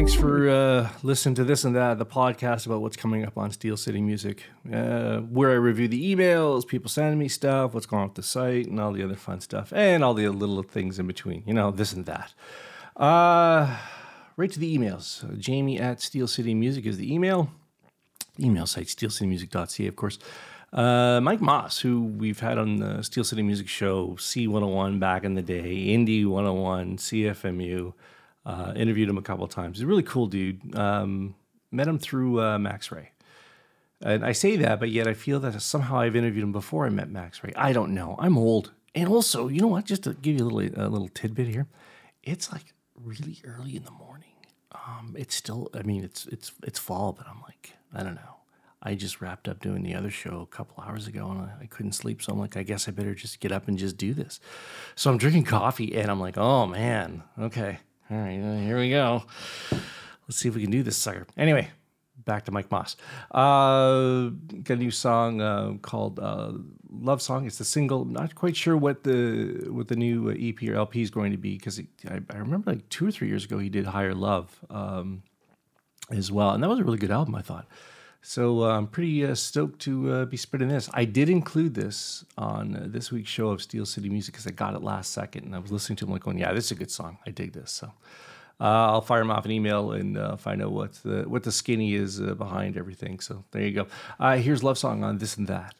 thanks for uh, listening to this and that, the podcast about what's coming up on Steel City Music, uh, where I review the emails, people sending me stuff, what's going on with the site, and all the other fun stuff, and all the little things in between, you know, this and that. Uh, right to the emails. Jamie at Steel City Music is the email. Email site, steelcitymusic.ca, of course. Uh, Mike Maas, who we've had on the Steel City Music Show, C101 back in the day, INDI 101, CFMU. Uh, interviewed him a couple of times. He's a really cool dude. Um, met him through uh, Max Ray. And I say that, but yet I feel that somehow I've interviewed him before I met Max Ray. I don't know. I'm old. And also, you know what? Just to give you a little a little tidbit here, it's like really early in the morning. Um, it's still. I mean, it's it's it's fall, but I'm like, I don't know. I just wrapped up doing the other show a couple hours ago and I, I, couldn't sleep. So I'm like, I guess I better just get up and just do this. So I'm drinking coffee and I'm like, oh man, okay. All right, uh, here we go. Let's see if we can do this sucker. Anyway, back to Mike Maas. Uh, got a new song uh, called uh, "Love Song." It's a single. Not quite sure what the what the new EP or LP is going to be because I, I, remember like two or three years ago he did "Higher Love" um, as well, and that was a really good album. I thought. So uh, I'm pretty uh, stoked to uh, be spreading this. I did include this on uh, this week's show of Steel City Music because I got it last second and I was listening to it like going, yeah, this is a good song. I dig this. So uh, I'll fire him off an email and uh, find out what the what the skinny is behind everything. So there you go. here's love song on this and that.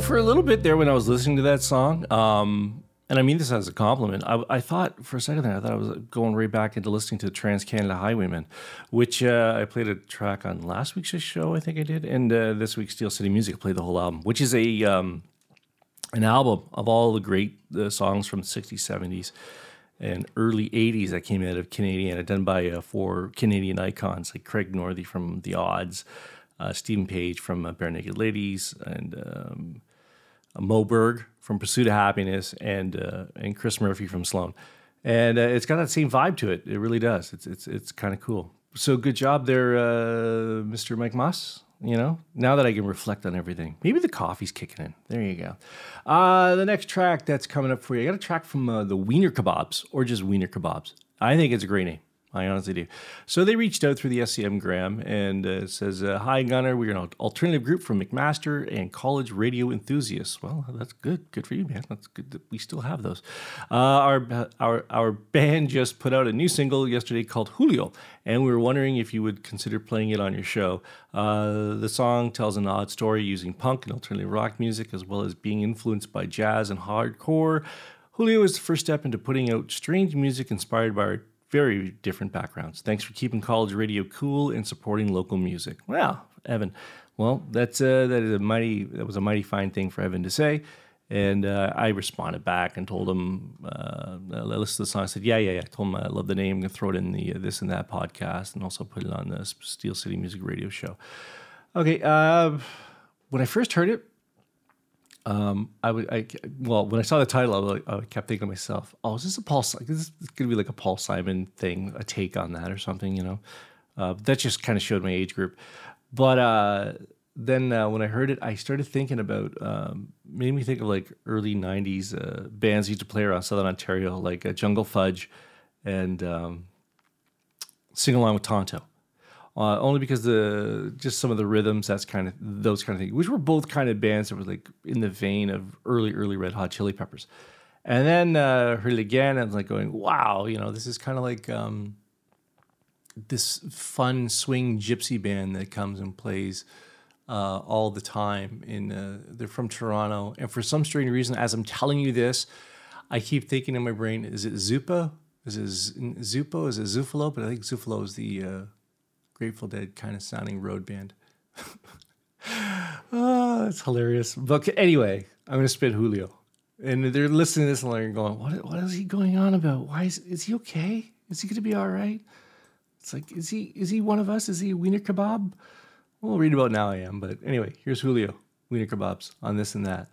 For a little bit there when I was listening to that song, um, and I mean this as a compliment. I, I thought for a second there, I thought I was going right back into listening to Trans Canada Highwaymen, which uh, I played a track on last week's show, I think I did, and uh, this week's Steel City Music played the whole album, which is a um, an album of all the great uh, songs from the '60s, '70s, and early '80s that came out of Canadiana, done by uh, four Canadian icons like Craig Northey from The Odds, uh, Steven Page from uh, Barenaked Ladies, and um, Moe Berg from Pursuit of Happiness and uh, and Chris Murphy from Sloan, and uh, it's got that same vibe to it. It really does. It's it's it's kind of cool. So good job there, uh, Mr. Mike Maas. You know, now that I can reflect on everything, maybe the coffee's kicking in. There you go. Uh, the next track that's coming up for you, I got a track from the Wiener Kebabs or just Wiener Kebabs. I think it's a great name. I honestly do. So they reached out through the SCM Gram and uh, says, uh, "Hi Gunner, we're an alternative group from McMaster and college radio enthusiasts." Well, that's good. Good for you, man. That's good that we still have those. Uh, our our our band just put out a new single yesterday called Julio, and we were wondering if you would consider playing it on your show. Uh, the song tells an odd story using punk and alternative rock music, as well as being influenced by jazz and hardcore. Julio is the first step into putting out strange music inspired by our very different backgrounds. Thanks for keeping college radio cool and supporting local music. Wow, Evan. Well, that's uh, that is a mighty that was a mighty fine thing for Evan to say. And uh, I responded back and told him, uh, I listened to the song. I said, yeah, yeah, yeah. I told him I love the name. I'm going to throw it in the uh, this and that podcast and also put it on the Steel City Music Radio Show. Okay. Uh, when I first heard it, um, I would, I, well, when I saw the title, I, I kept thinking to myself, "Oh, is this a Paul? Is this going to be like a Paul Simon thing, a take on that or something?" You know, uh, that just kind of showed my age group. But uh, then uh, when I heard it, I started thinking about, um, made me think of like early '90s uh, bands used to play around Southern Ontario, like uh, Jungle Fudge, and um, Sing Along with Tonto uh, only because the just some of the rhythms, that's kind of those kind of things, which were both kind of bands that were like in the vein of early, early Red Hot Chili Peppers. And then uh, heard it again, and like going, wow, you know, this is kind of like um, this fun swing gypsy band that comes and plays uh, all the time. In uh, they're from Toronto, and for some strange reason, as I'm telling you this, I keep thinking in my brain, is it Zupa? Is it Zupo? Is it Zufalo? But I think Zufalo is the uh, Grateful Dead kind of sounding road band. oh, that's hilarious. But anyway, I'm going to spit Julio. And they're listening to this and they're going, what, what is he going on about? Why is, is he okay? Is he going to be all right? It's like, is he is he one of us? Is he a wiener kebab? We'll read about now I am. But anyway, here's Julio, wiener kebabs on this and that.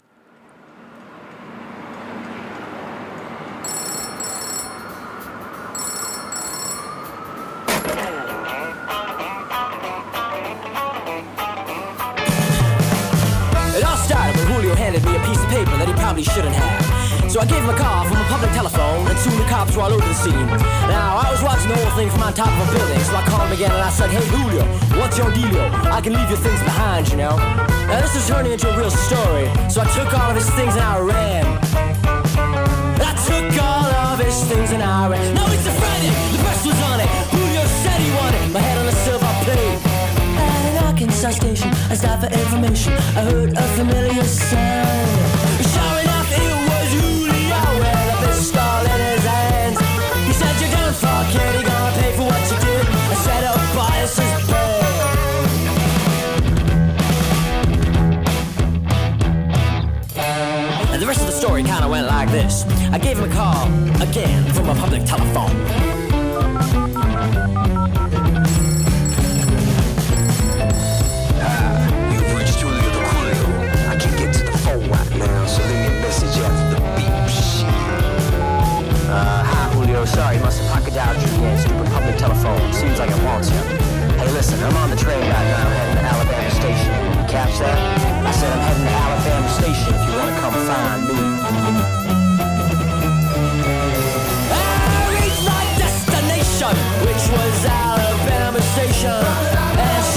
Top of a building, so I called him again and I said, Hey Julio, what's your dealio? I can leave your things behind, you know. Now, this is turning into a real story, so I took all of his things and I ran. I took all of his things and I ran. Now it's a Friday, the press was on it. Julio said he wanted my head on a silver plate. At an Arkansas station, I stopped for information. I heard a familiar sound. This. I gave him a call, again, from a public telephone. Ah, you've reached Julio the Julio. I can't get to the phone right now, so leave a message after the beep. Uh, hi Julio, sorry, must have pocket dialed you again. Stupid public telephone. Seems like it wants you. Hey, listen, I'm on the train right now, heading to Alabama Station. You catch that? I said I'm heading to Alabama Station if you want to come find me. Which was out Alabama Station.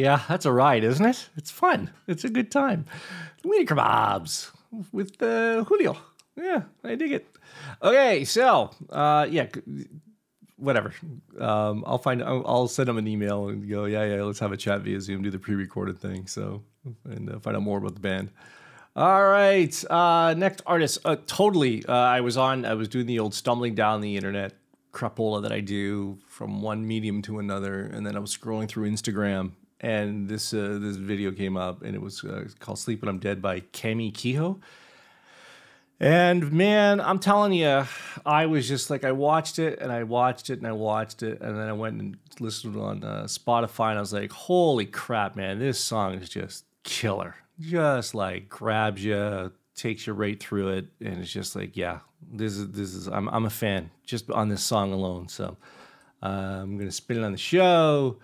Yeah, that's a ride, isn't it? It's fun. It's a good time. Weenie kebabs with uh, Julio. Yeah, I dig it. Okay, so uh, yeah, whatever. Um, I'll find. I'll, send him an email and go, yeah, yeah, let's have a chat via Zoom, do the pre-recorded thing. So and uh, find out more about the band. All right, uh, next artist. Uh, totally. Uh, I was on. I was doing the old stumbling down the internet crapola that I do from one medium to another, and then I was scrolling through Instagram, and this uh, this video came up, and it was uh, called "Sleep When I'm Dead" by Kami Kehoe. And man, I'm telling you, I was just like, I watched it and I watched it and I watched it. And then I went and listened on uh, Spotify and I was like, holy crap, man, this song is just killer. Just like grabs you, takes you right through it. And it's just like, yeah, this is, this is, I'm, I'm a fan just on this song alone. So uh, I'm to spin it on the show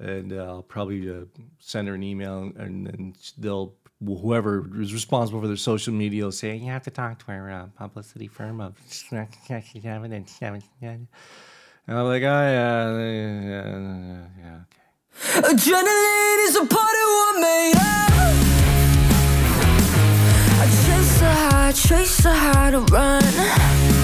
and uh, I'll probably uh, send her an email, and then they'll whoever is responsible for their social media will say you have to talk to our uh, publicity firm of evidence. And I'm like, oh yeah, yeah, yeah okay. Adrenaline is a part of what made up. I chase the high, chase the high to run.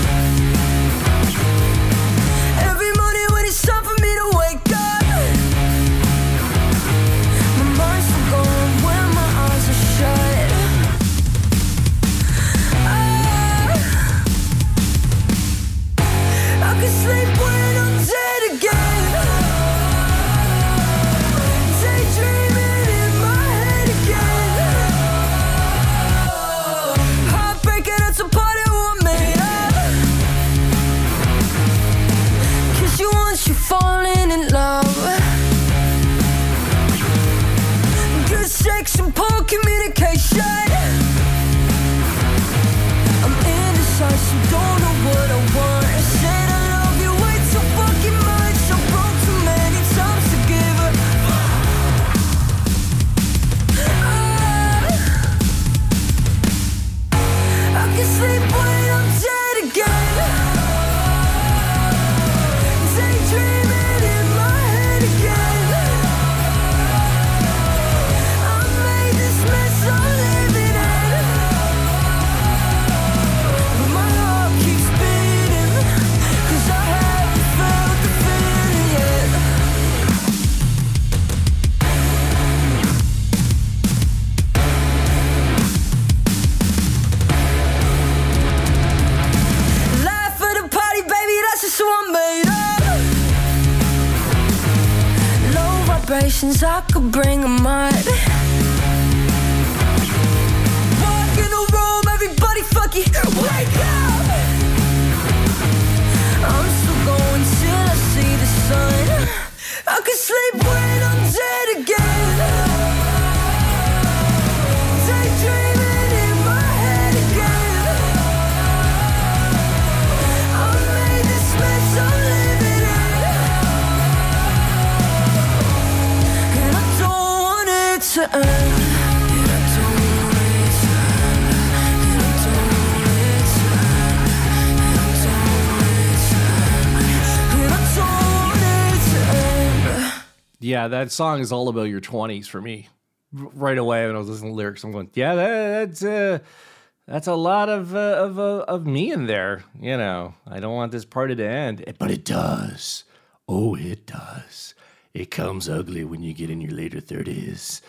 Yeah, that song is all about your 20s for me. Right away when I was listening to lyrics, I'm going, yeah, that, that's uh, that's a lot of uh, of uh, of me in there. You know, I don't want this party to end, but it does. Oh, it does. It comes ugly when you get in your later 30s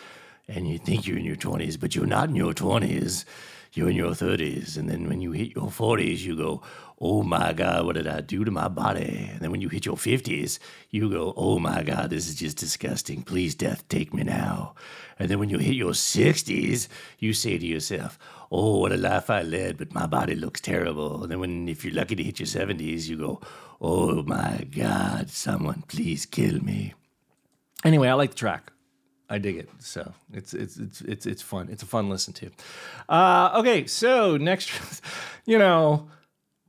and you think you're in your 20s, but you're not in your 20s. You're in your 30s. And then when you hit your 40s, you go, oh my God, what did I do to my body? And then when you hit your 50s, you go, oh my God, this is just disgusting. Please, death, take me now. And then when you hit your 60s, you say to yourself, oh, what a life I led, but my body looks terrible. And then when, if you're lucky to hit your 70s, you go, oh my God, someone please kill me. Anyway, I like the track. I dig it. So it's it's it's it's it's fun. It's a fun listen to. Uh, okay, so next, you know,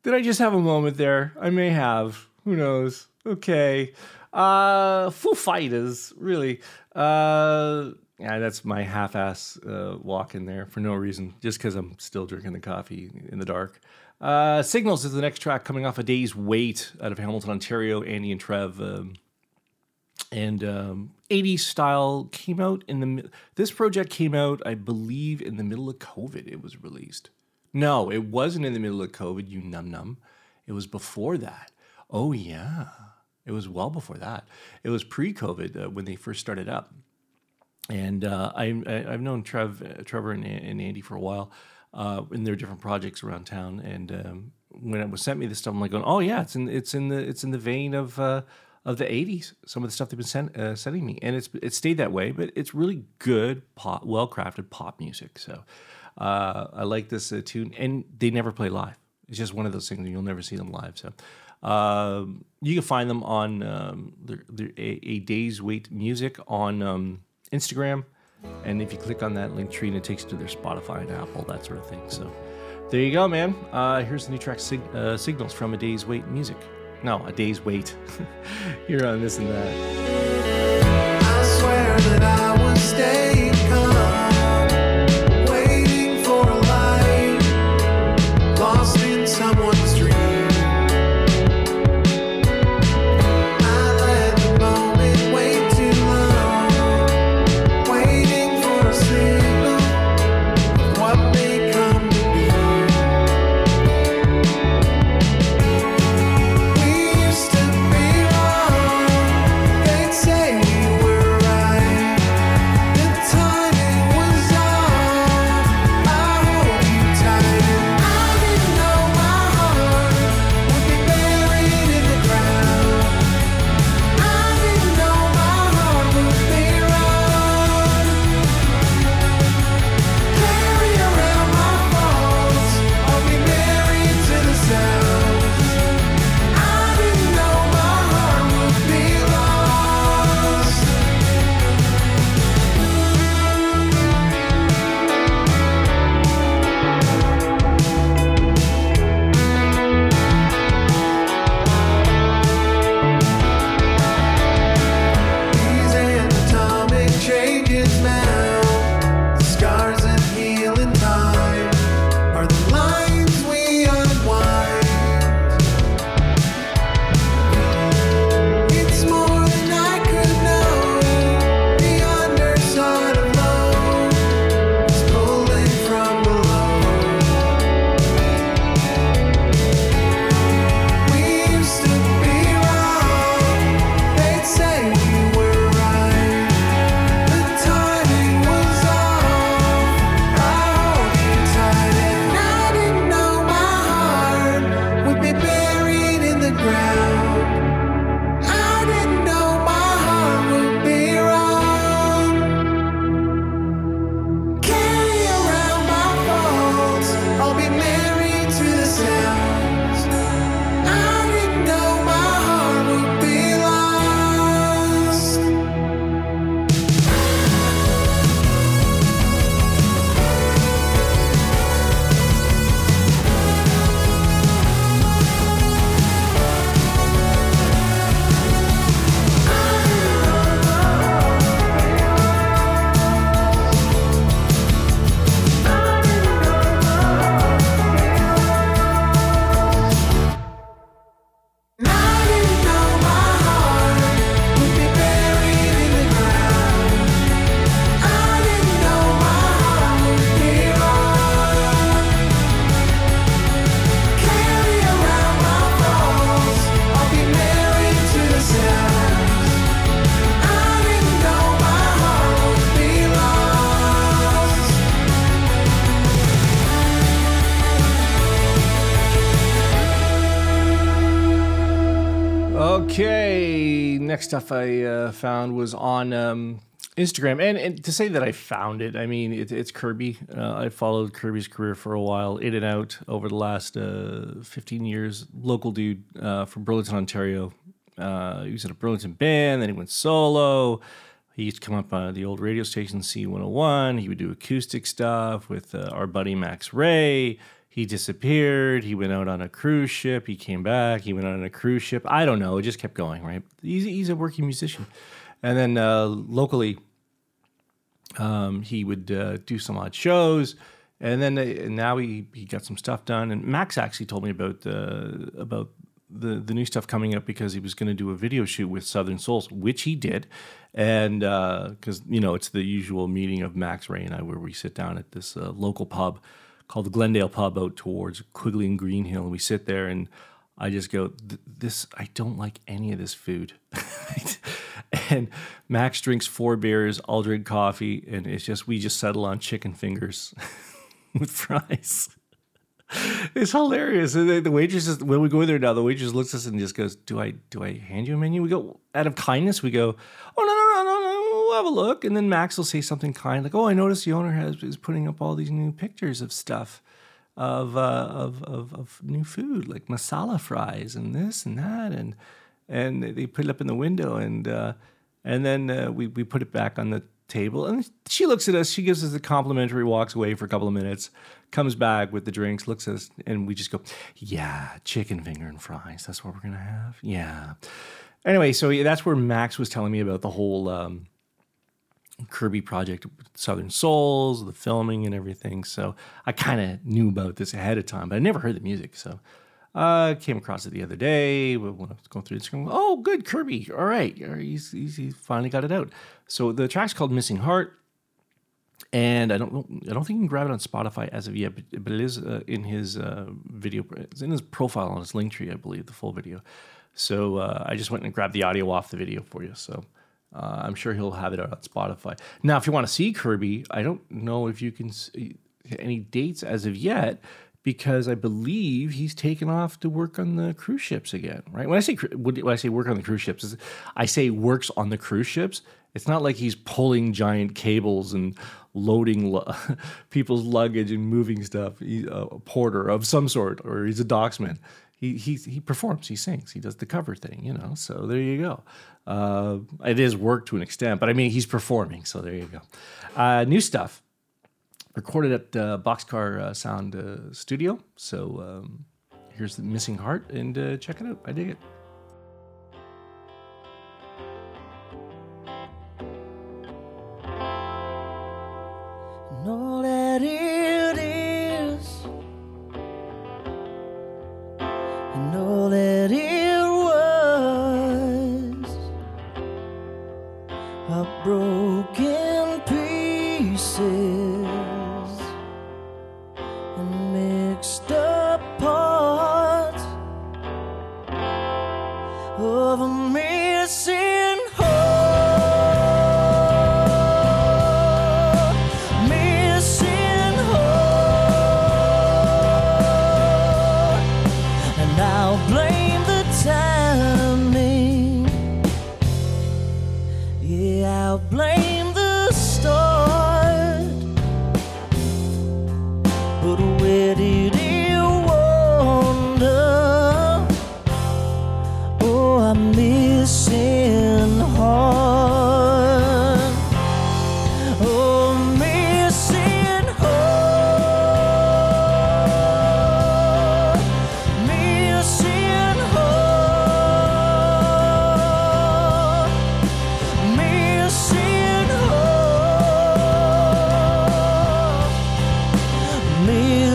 did I just have a moment there? I may have. Who knows? Okay. Uh, Foo Fighters, really. Uh, yeah, that's my half-ass uh, walk in there for no reason, just because I'm still drinking the coffee in the dark. Uh, Signals is the next track coming off a day's wait out of Hamilton, Ontario. Andy and Trev. Um, and um, 80s style came out in the. This project came out, I believe, in the middle of COVID. It was released. No, it wasn't in the middle of COVID. You num num. It was before that. Oh yeah, it was well before that. It was pre-COVID uh, when they first started up and uh, I, I've known Trev, uh, Trevor and, and Andy for a while uh, in their different projects around town. And um, when it was sent me this stuff, I'm like, going, oh yeah, it's in it's in the it's in the vein of uh, of the '80s. Some of the stuff they've been uh, sending me, and it's it stayed that way. But it's really good pop, well crafted pop music. So uh, I like this uh, tune, and they never play live. It's just one of those things you'll never see them live. So. Um, you can find them on um, a, a Day's Wait Music on um, Instagram. And if you click on that link tree, and it takes you to their Spotify and Apple, that sort of thing. So there you go, man. Uh, here's the new track sig- uh, Signals from A Day's Wait Music. No, A Day's Wait. Here on this and that. Stuff I uh, found was on um, Instagram, and, and to say that I found it, I mean it, it's Kirby. Uh, I followed Kirby's career for a while, in and out over the last uh, 15 years. Local dude uh, from Burlington, Ontario. Uh, he was in a Burlington band, then he went solo. He used to come up on the old radio station C101. He would do acoustic stuff with uh, our buddy Max Ray. He disappeared. He went out on a cruise ship. He came back. He went on a cruise ship. I don't know. It just kept going, right? He's, he's a working musician. And then uh, locally, um, he would uh, do some odd shows. And then uh, now he, he got some stuff done. And Max actually told me about uh, about the the new stuff coming up because he was going to do a video shoot with Southern Souls, which he did, and because you know it's the usual meeting of Max Ray and I, where we sit down at this uh, local pub called the Glendale Pub out towards Quigley and Green Hill, and we sit there and I just go, this I don't like any of this food. and Max drinks four beers, I'll drink coffee, and it's just we just settle on chicken fingers with fries. It's hilarious. The, the waitress is when we go in there now, the waitress looks at us and just goes, Do I do I hand you a menu? We go out of kindness, we go, Oh no, no, no, no, no, we'll have a look. And then Max will say something kind like, Oh, I noticed the owner has is putting up all these new pictures of stuff of, uh, of, of, of new food like masala fries and this and that. And and they put it up in the window and uh, and then uh, we we put it back on the table. And she looks at us she gives us a complimentary walks away for a couple of minutes comes back with the drinks looks at us and we just go yeah chicken finger and fries that's what we're gonna have? Yeah. Anyway so that's where max was telling me about the whole um, Kirby project, Southern Souls, the filming and everything. So I kind of knew about this ahead of time, but I never heard the music. So I came across it the other day when I was going through screen. Oh, good, Kirby. All right. He's, he's, he's finally got it out. So the track's called Missing Heart. And I don't I don't think you can grab it on Spotify as of yet, but, but it is uh, in his uh, video, it's in his profile on his link tree, I believe, the full video. So uh, I just went and grabbed the audio off the video for you. So uh, I'm sure he'll have it out on Spotify. Now, if you want to see Kirby, I don't know if you can see any dates as of yet because I believe he's taken off to work on the cruise ships again. Right? When I say when I say work on the cruise ships, I say works on the cruise ships. It's not like he's pulling giant cables and loading lu- people's luggage and moving stuff. He's a porter of some sort, or he's a docksman he he performs, he sings, he does the cover thing, you know. So there you go. Uh, it is work to an extent, but I mean he's performing, so there you go. Uh, new stuff recorded at uh, Boxcar uh, Sound uh, Studio. So um, here's the Missing Heart, and uh, check it out. I dig it.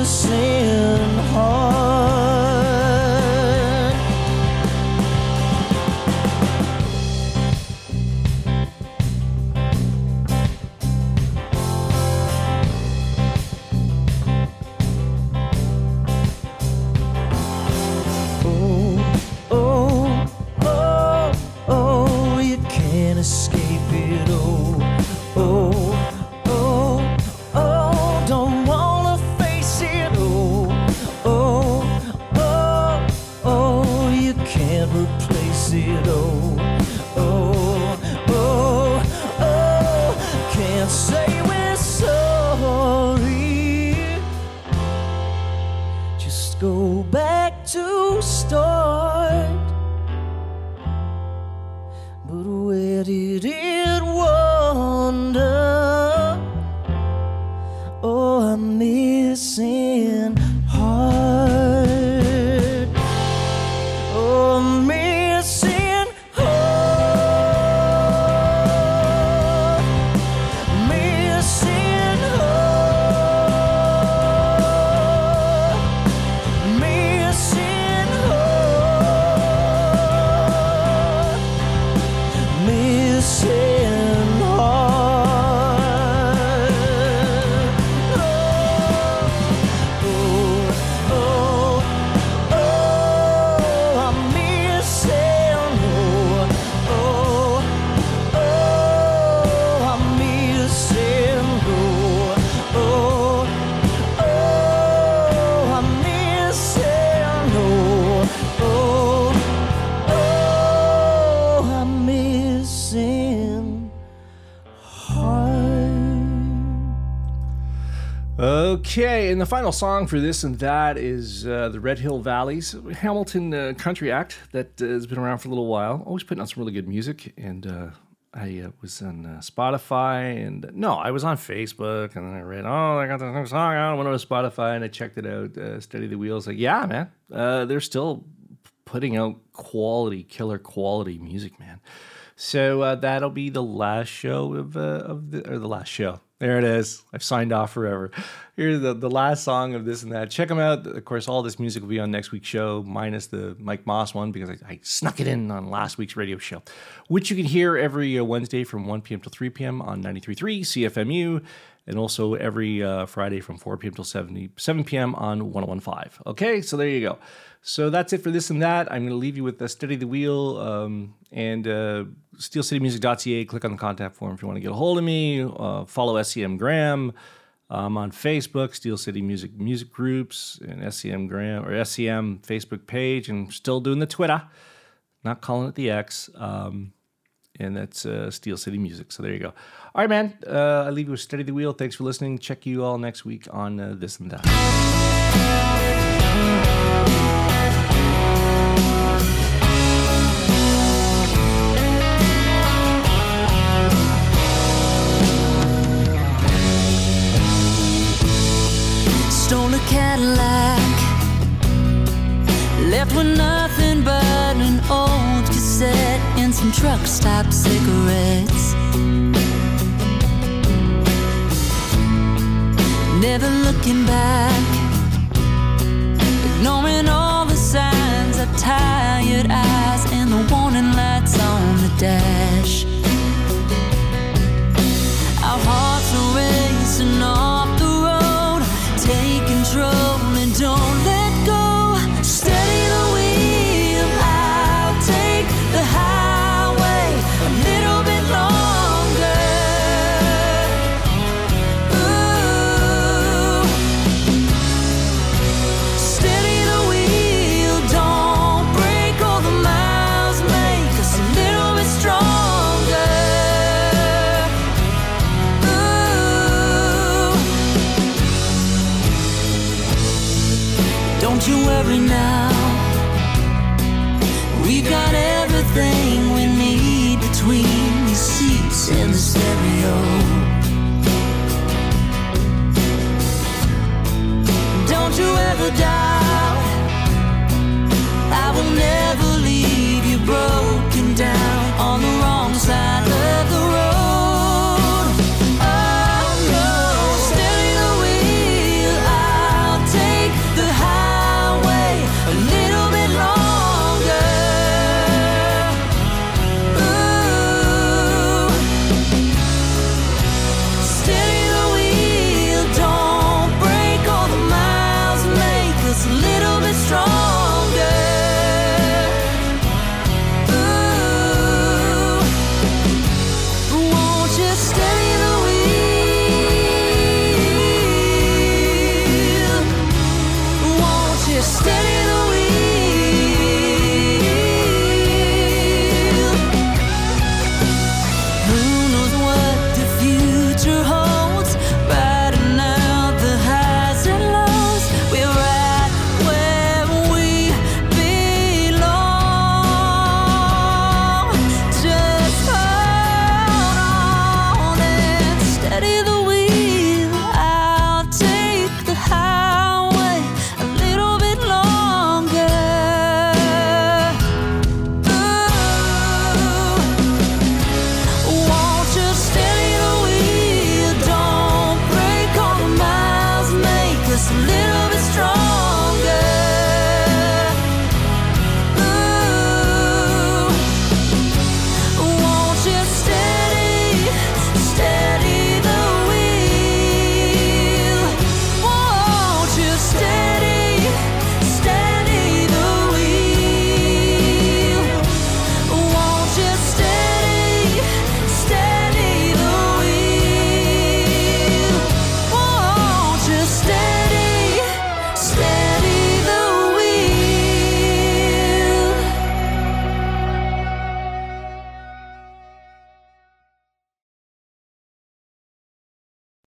Heart. Oh, I'm missing Okay, and the final song for this and that is uh, the Red Hill Valleys Hamilton uh, country act that uh, has been around for a little while. Always putting out some really good music, and uh, I uh, was on uh, Spotify and no, I was on Facebook, and then I read, oh, I got this new song. I went over to Spotify and I checked it out. Steady the Wheels, like, yeah, man, they're still putting out quality, killer quality music, man. So that'll be the last show of of the or the last show. There it is. I've signed off forever. Here's the, the last song of this and that. Check them out. Of course, all this music will be on next week's show, minus the Mike Maas one because I, I snuck it in on last week's radio show, which you can hear every uh, Wednesday from 1 p.m. till 3 p.m. on 93.3 CFMU, and also every uh, Friday from 4 p.m. till 7, 7 p.m. on 1015. Okay, so there you go. So that's it for this and that. I'm going to leave you with uh, Steady the Wheel um, and uh, steelcitymusic.ca. Click on the contact form if you want to get a hold of me. Uh, follow SCM Gram. I'm on Facebook, Steel City Music Music Groups, and SCM Gram or SCM Facebook page, and still doing the Twitter. Not calling it the X. Um, and that's uh, Steel City Music. So there you go. All right, man. Uh, I leave you with Steady the Wheel. Thanks for listening. Check you all next week on uh, this and that. Cadillac, left with nothing from truck stop cigarettes. Never looking back, ignoring all the signs of tired eyes and the warning lights on the dash.